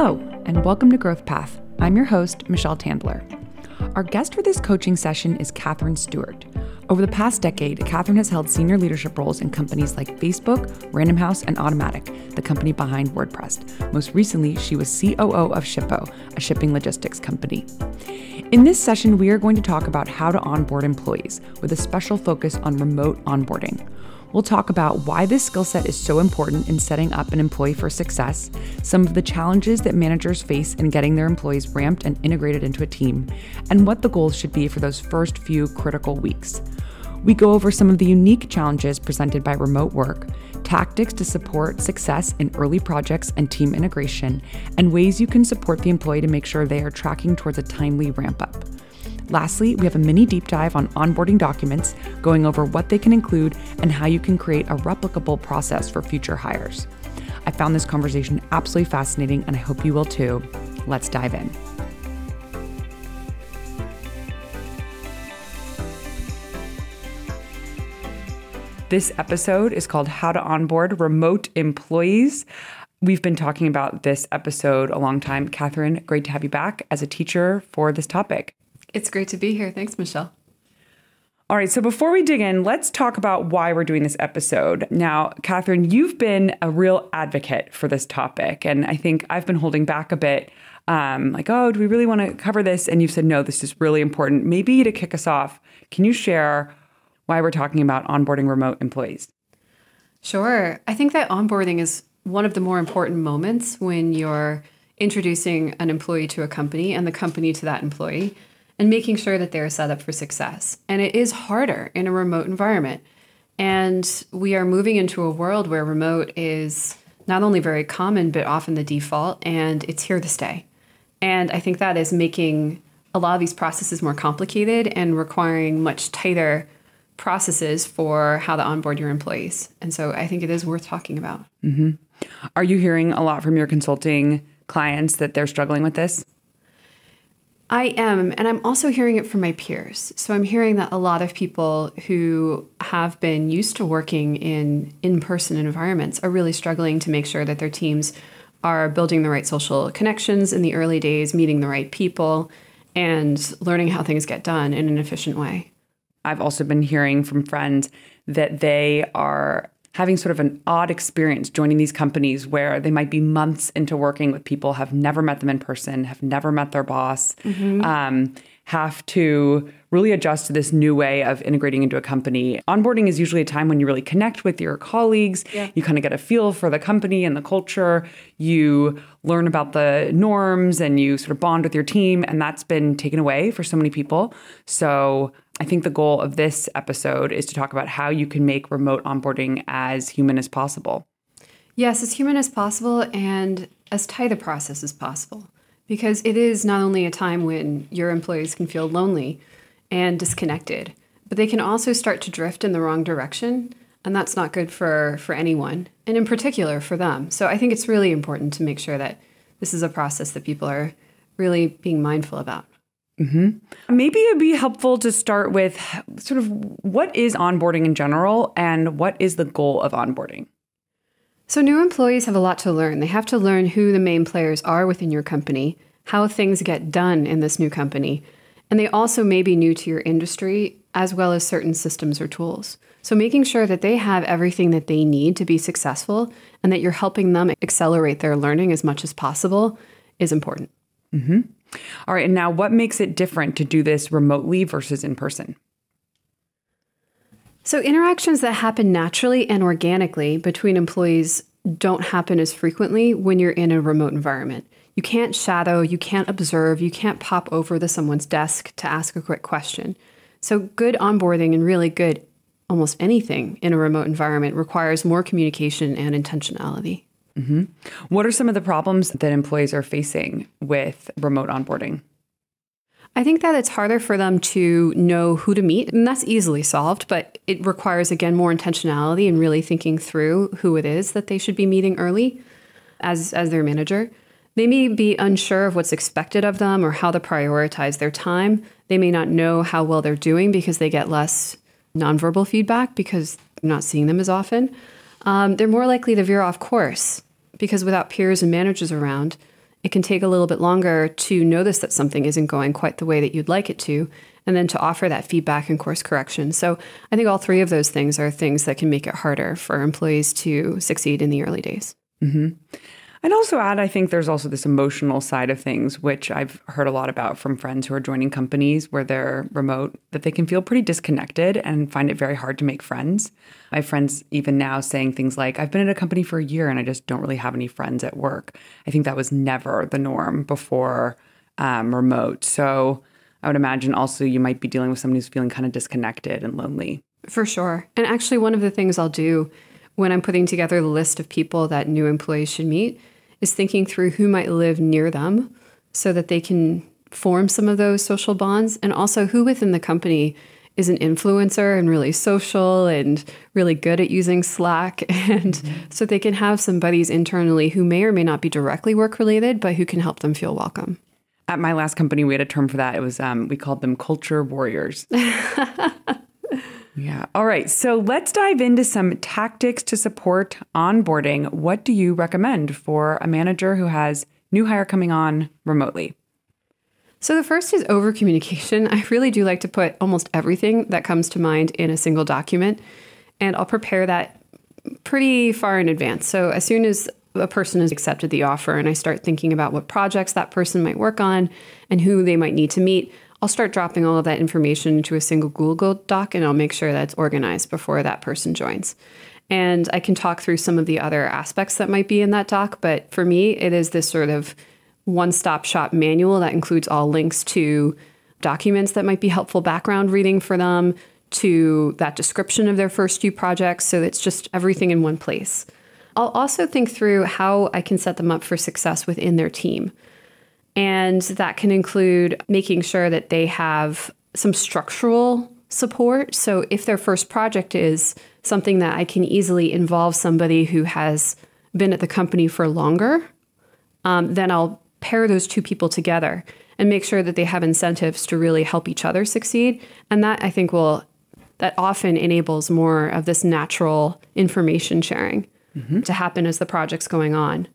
Hello, and welcome to Growth Path. I'm your host, Michelle Tandler. Our guest for this coaching session is Catherine Stewart. Over the past decade, Catherine has held senior leadership roles in companies like Facebook, Random House, and Automattic, the company behind WordPress. Most recently, she was COO of Shippo, a shipping logistics company. In this session, we are going to talk about how to onboard employees with a special focus on remote onboarding. We'll talk about why this skill set is so important in setting up an employee for success, some of the challenges that managers face in getting their employees ramped and integrated into a team, and what the goals should be for those first few critical weeks. We go over some of the unique challenges presented by remote work, tactics to support success in early projects and team integration, and ways you can support the employee to make sure they are tracking towards a timely ramp up. Lastly, we have a mini deep dive on onboarding documents, going over what they can include and how you can create a replicable process for future hires. I found this conversation absolutely fascinating, and I hope you will too. Let's dive in. This episode is called How to Onboard Remote Employees. We've been talking about this episode a long time. Catherine, great to have you back as a teacher for this topic. It's great to be here. Thanks, Michelle. All right, so before we dig in, let's talk about why we're doing this episode. Now, Catherine, you've been a real advocate for this topic, and I think I've been holding back a bit. Um, like, oh, do we really want to cover this? And you've said, no, this is really important. Maybe to kick us off, can you share why we're talking about onboarding remote employees? Sure. I think that onboarding is one of the more important moments when you're introducing an employee to a company and the company to that employee and making sure that they're set up for success. And it is harder in a remote environment. And we are moving into a world where remote is not only very common, but often the default, and it's here to stay. And I think that is making a lot of these processes more complicated and requiring much tighter processes for how to onboard your employees. And so I think it is worth talking about. Mm-hmm. Are you hearing a lot from your consulting clients that they're struggling with this? I am, and I'm also hearing it from my peers. So I'm hearing that a lot of people who have been used to working in in person environments are really struggling to make sure that their teams are building the right social connections in the early days, meeting the right people, and learning how things get done in an efficient way. I've also been hearing from friends that they are having sort of an odd experience joining these companies where they might be months into working with people, have never met them in person, have never met their boss, mm-hmm. um, have to really adjust to this new way of integrating into a company. Onboarding is usually a time when you really connect with your colleagues. Yeah. You kind of get a feel for the company and the culture. You learn about the norms and you sort of bond with your team. And that's been taken away for so many people. So I think the goal of this episode is to talk about how you can make remote onboarding as human as possible. Yes, as human as possible and as tight a process as possible. Because it is not only a time when your employees can feel lonely and disconnected, but they can also start to drift in the wrong direction. And that's not good for, for anyone, and in particular for them. So I think it's really important to make sure that this is a process that people are really being mindful about. Mm-hmm. Maybe it'd be helpful to start with sort of what is onboarding in general and what is the goal of onboarding? So, new employees have a lot to learn. They have to learn who the main players are within your company, how things get done in this new company, and they also may be new to your industry as well as certain systems or tools. So, making sure that they have everything that they need to be successful and that you're helping them accelerate their learning as much as possible is important. Mm-hmm. All right, and now what makes it different to do this remotely versus in person? So, interactions that happen naturally and organically between employees don't happen as frequently when you're in a remote environment. You can't shadow, you can't observe, you can't pop over to someone's desk to ask a quick question. So, good onboarding and really good almost anything in a remote environment requires more communication and intentionality. Mm-hmm. What are some of the problems that employees are facing with remote onboarding? I think that it's harder for them to know who to meet, and that's easily solved, but it requires, again, more intentionality and really thinking through who it is that they should be meeting early as, as their manager. They may be unsure of what's expected of them or how to prioritize their time. They may not know how well they're doing because they get less nonverbal feedback because they're not seeing them as often. Um, they're more likely to veer off course because without peers and managers around, it can take a little bit longer to notice that something isn't going quite the way that you'd like it to, and then to offer that feedback and course correction. So I think all three of those things are things that can make it harder for employees to succeed in the early days. Mm-hmm. I'd also add, I think there's also this emotional side of things, which I've heard a lot about from friends who are joining companies where they're remote, that they can feel pretty disconnected and find it very hard to make friends. My friends even now saying things like, I've been at a company for a year and I just don't really have any friends at work. I think that was never the norm before um, remote. So I would imagine also you might be dealing with someone who's feeling kind of disconnected and lonely. For sure. And actually, one of the things I'll do when I'm putting together the list of people that new employees should meet is thinking through who might live near them so that they can form some of those social bonds and also who within the company is an influencer and really social and really good at using Slack and mm-hmm. so they can have some buddies internally who may or may not be directly work related but who can help them feel welcome. At my last company we had a term for that. It was um, we called them culture warriors. Yeah. All right. So let's dive into some tactics to support onboarding. What do you recommend for a manager who has new hire coming on remotely? So the first is over communication. I really do like to put almost everything that comes to mind in a single document, and I'll prepare that pretty far in advance. So as soon as a person has accepted the offer and I start thinking about what projects that person might work on and who they might need to meet, I'll start dropping all of that information into a single Google Doc and I'll make sure that's organized before that person joins. And I can talk through some of the other aspects that might be in that doc, but for me, it is this sort of one stop shop manual that includes all links to documents that might be helpful background reading for them, to that description of their first few projects. So it's just everything in one place. I'll also think through how I can set them up for success within their team. And that can include making sure that they have some structural support. So if their first project is something that I can easily involve somebody who has been at the company for longer, um, then I'll pair those two people together and make sure that they have incentives to really help each other succeed. And that I think will that often enables more of this natural information sharing mm-hmm. to happen as the project's going on.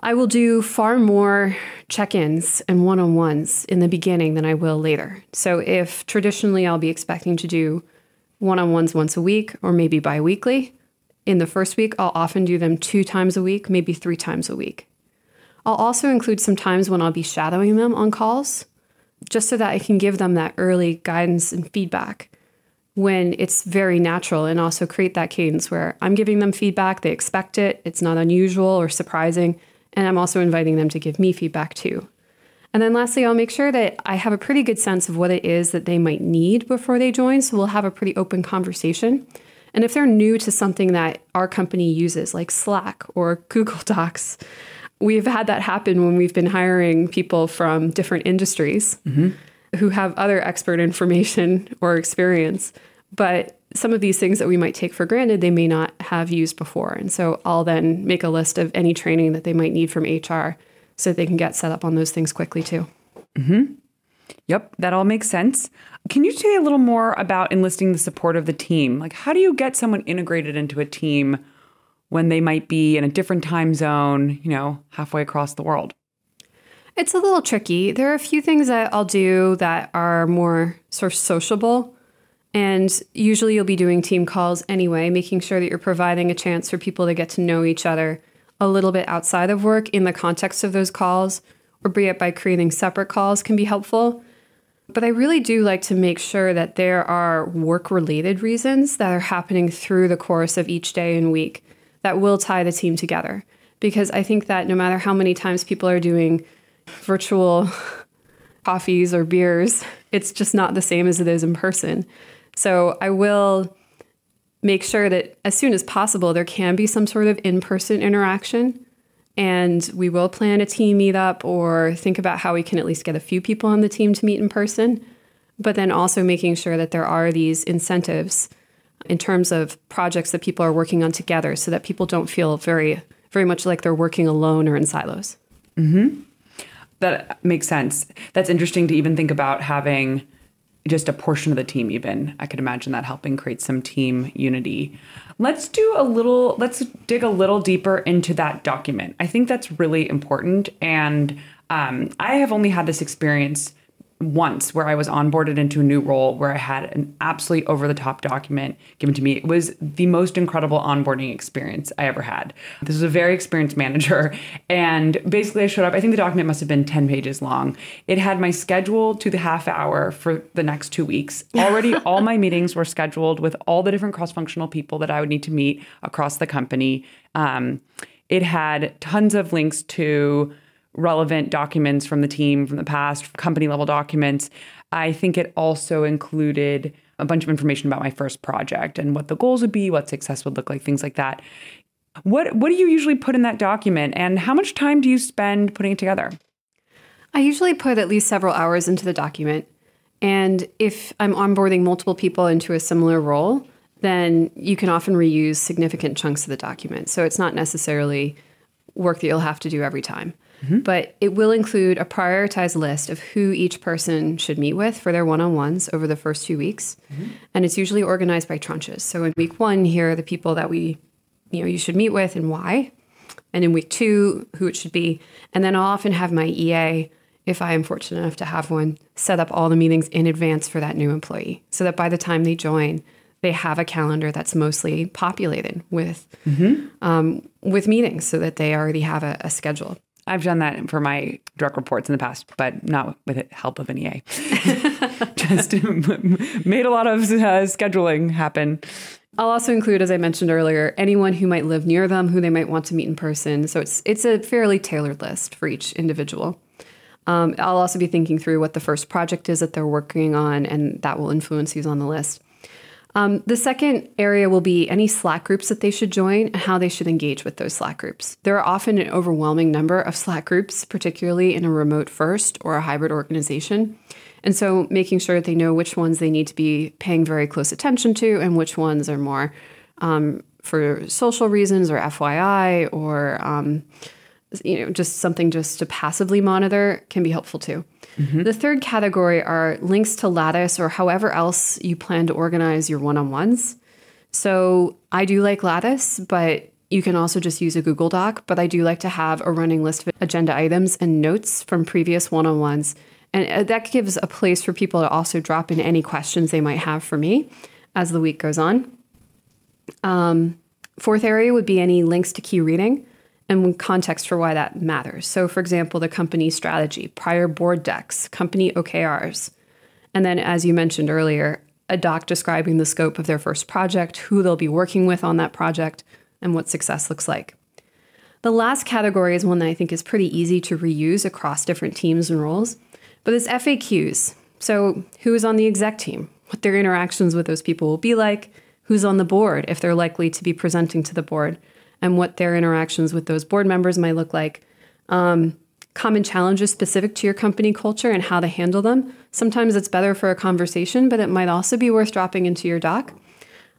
I will do far more check ins and one on ones in the beginning than I will later. So, if traditionally I'll be expecting to do one on ones once a week or maybe bi weekly, in the first week, I'll often do them two times a week, maybe three times a week. I'll also include some times when I'll be shadowing them on calls, just so that I can give them that early guidance and feedback when it's very natural and also create that cadence where I'm giving them feedback, they expect it, it's not unusual or surprising and I'm also inviting them to give me feedback too. And then lastly, I'll make sure that I have a pretty good sense of what it is that they might need before they join. So we'll have a pretty open conversation. And if they're new to something that our company uses, like Slack or Google Docs, we've had that happen when we've been hiring people from different industries mm-hmm. who have other expert information or experience. But some of these things that we might take for granted, they may not have used before. And so I'll then make a list of any training that they might need from HR so they can get set up on those things quickly too. Mm-hmm. Yep, that all makes sense. Can you say a little more about enlisting the support of the team? Like, how do you get someone integrated into a team when they might be in a different time zone, you know, halfway across the world? It's a little tricky. There are a few things that I'll do that are more sort of sociable. And usually you'll be doing team calls anyway, making sure that you're providing a chance for people to get to know each other a little bit outside of work in the context of those calls, or be it by creating separate calls can be helpful. But I really do like to make sure that there are work related reasons that are happening through the course of each day and week that will tie the team together. Because I think that no matter how many times people are doing virtual coffees or beers, it's just not the same as it is in person. So I will make sure that as soon as possible, there can be some sort of in person interaction. And we will plan a team meetup or think about how we can at least get a few people on the team to meet in person. But then also making sure that there are these incentives in terms of projects that people are working on together so that people don't feel very, very much like they're working alone or in silos. Mm-hmm. That makes sense. That's interesting to even think about having just a portion of the team even. I could imagine that helping create some team unity. Let's do a little let's dig a little deeper into that document. I think that's really important. And um, i have only had this experience once where I was onboarded into a new role where I had an absolutely over the top document given to me. It was the most incredible onboarding experience I ever had. This was a very experienced manager. And basically, I showed up. I think the document must have been 10 pages long. It had my schedule to the half hour for the next two weeks. Already, all my meetings were scheduled with all the different cross functional people that I would need to meet across the company. Um, it had tons of links to relevant documents from the team from the past, company level documents. I think it also included a bunch of information about my first project and what the goals would be, what success would look like, things like that. What what do you usually put in that document and how much time do you spend putting it together? I usually put at least several hours into the document. And if I'm onboarding multiple people into a similar role, then you can often reuse significant chunks of the document. So it's not necessarily work that you'll have to do every time. Mm-hmm. But it will include a prioritized list of who each person should meet with for their one on ones over the first two weeks. Mm-hmm. And it's usually organized by tranches. So in week one, here are the people that we, you know, you should meet with and why. And in week two, who it should be. And then I'll often have my EA, if I am fortunate enough to have one, set up all the meetings in advance for that new employee so that by the time they join, they have a calendar that's mostly populated with mm-hmm. um, with meetings so that they already have a, a schedule. I've done that for my direct reports in the past, but not with the help of an EA. Just made a lot of uh, scheduling happen. I'll also include, as I mentioned earlier, anyone who might live near them, who they might want to meet in person. So it's it's a fairly tailored list for each individual. Um, I'll also be thinking through what the first project is that they're working on, and that will influence who's on the list. Um, the second area will be any Slack groups that they should join and how they should engage with those Slack groups. There are often an overwhelming number of Slack groups, particularly in a remote first or a hybrid organization. And so making sure that they know which ones they need to be paying very close attention to and which ones are more um, for social reasons or FYI or um, you know just something just to passively monitor can be helpful too. Mm-hmm. The third category are links to Lattice or however else you plan to organize your one on ones. So I do like Lattice, but you can also just use a Google Doc. But I do like to have a running list of agenda items and notes from previous one on ones. And uh, that gives a place for people to also drop in any questions they might have for me as the week goes on. Um, fourth area would be any links to key reading and context for why that matters. So, for example, the company strategy, prior board decks, company OKRs. And then, as you mentioned earlier, a doc describing the scope of their first project, who they'll be working with on that project, and what success looks like. The last category is one that I think is pretty easy to reuse across different teams and roles, but it's FAQs. So, who is on the exec team? What their interactions with those people will be like? Who's on the board if they're likely to be presenting to the board? And what their interactions with those board members might look like. Um, common challenges specific to your company culture and how to handle them. Sometimes it's better for a conversation, but it might also be worth dropping into your doc.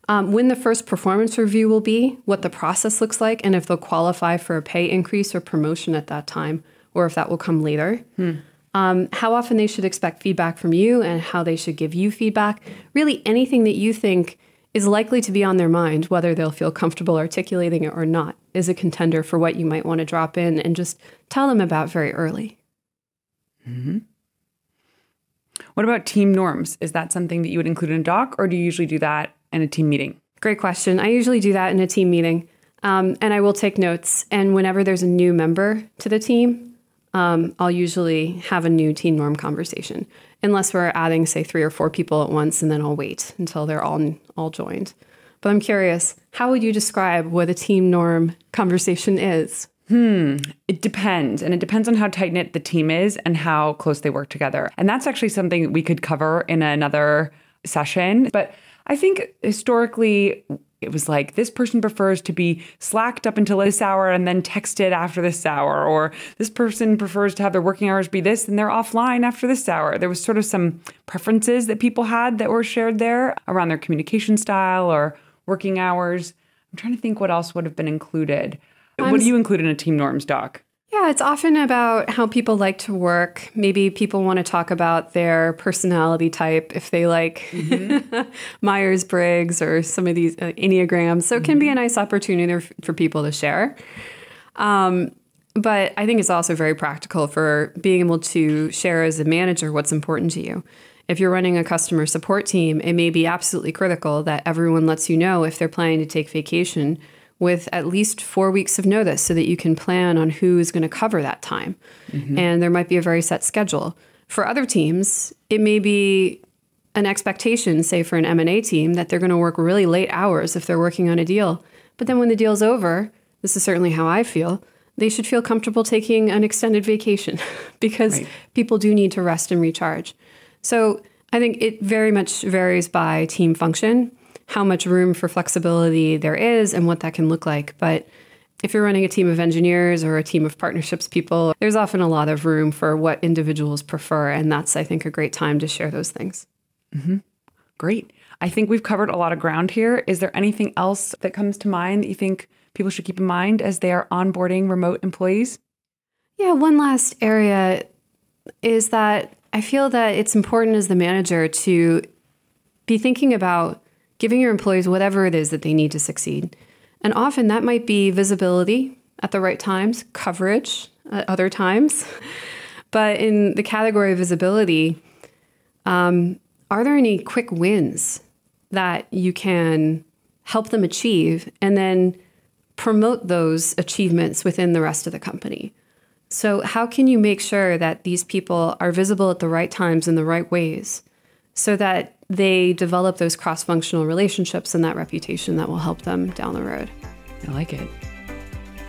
Um, when the first performance review will be, what the process looks like, and if they'll qualify for a pay increase or promotion at that time, or if that will come later. Hmm. Um, how often they should expect feedback from you and how they should give you feedback. Really, anything that you think is likely to be on their mind, whether they'll feel comfortable articulating it or not, is a contender for what you might want to drop in and just tell them about very early. Mm-hmm. What about team norms? Is that something that you would include in a doc, or do you usually do that in a team meeting? Great question. I usually do that in a team meeting, um, and I will take notes. And whenever there's a new member to the team, um, I'll usually have a new team norm conversation unless we're adding, say, three or four people at once, and then I'll wait until they're all all joined. But I'm curious, how would you describe what a team norm conversation is? Hmm. It depends. And it depends on how tight knit the team is and how close they work together. And that's actually something we could cover in another session. But I think historically, it was like this person prefers to be slacked up until this hour and then texted after this hour or this person prefers to have their working hours be this and they're offline after this hour. There was sort of some preferences that people had that were shared there around their communication style or working hours. I'm trying to think what else would have been included. I'm what do you include in a team norms doc Yeah, it's often about how people like to work. Maybe people want to talk about their personality type, if they like mm-hmm. Myers Briggs or some of these uh, Enneagrams. So it can mm-hmm. be a nice opportunity for people to share. Um, but I think it's also very practical for being able to share as a manager what's important to you. If you're running a customer support team, it may be absolutely critical that everyone lets you know if they're planning to take vacation with at least four weeks of notice so that you can plan on who's going to cover that time. Mm-hmm. And there might be a very set schedule. For other teams, it may be an expectation, say for an M&A team, that they're going to work really late hours if they're working on a deal. But then when the deal's over, this is certainly how I feel, they should feel comfortable taking an extended vacation because right. people do need to rest and recharge. So I think it very much varies by team function, how much room for flexibility there is, and what that can look like. But if you're running a team of engineers or a team of partnerships people, there's often a lot of room for what individuals prefer. And that's, I think, a great time to share those things. Mm-hmm. Great. I think we've covered a lot of ground here. Is there anything else that comes to mind that you think people should keep in mind as they are onboarding remote employees? Yeah, one last area is that I feel that it's important as the manager to be thinking about giving your employees whatever it is that they need to succeed. And often that might be visibility at the right times, coverage at other times. But in the category of visibility, um, are there any quick wins that you can help them achieve and then promote those achievements within the rest of the company? So, how can you make sure that these people are visible at the right times in the right ways so that they develop those cross functional relationships and that reputation that will help them down the road? I like it.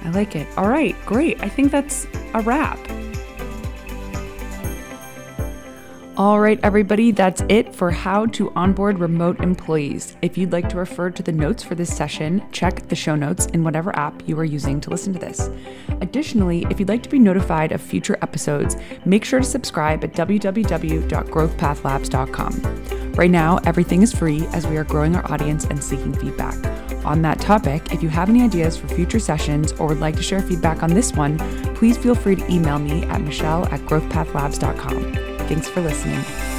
I like it. All right, great. I think that's a wrap. All right, everybody, that's it for how to onboard remote employees. If you'd like to refer to the notes for this session, check the show notes in whatever app you are using to listen to this. Additionally, if you'd like to be notified of future episodes, make sure to subscribe at www.growthpathlabs.com. Right now, everything is free as we are growing our audience and seeking feedback. On that topic, if you have any ideas for future sessions or would like to share feedback on this one, please feel free to email me at michelle at growthpathlabs.com. Thanks for listening.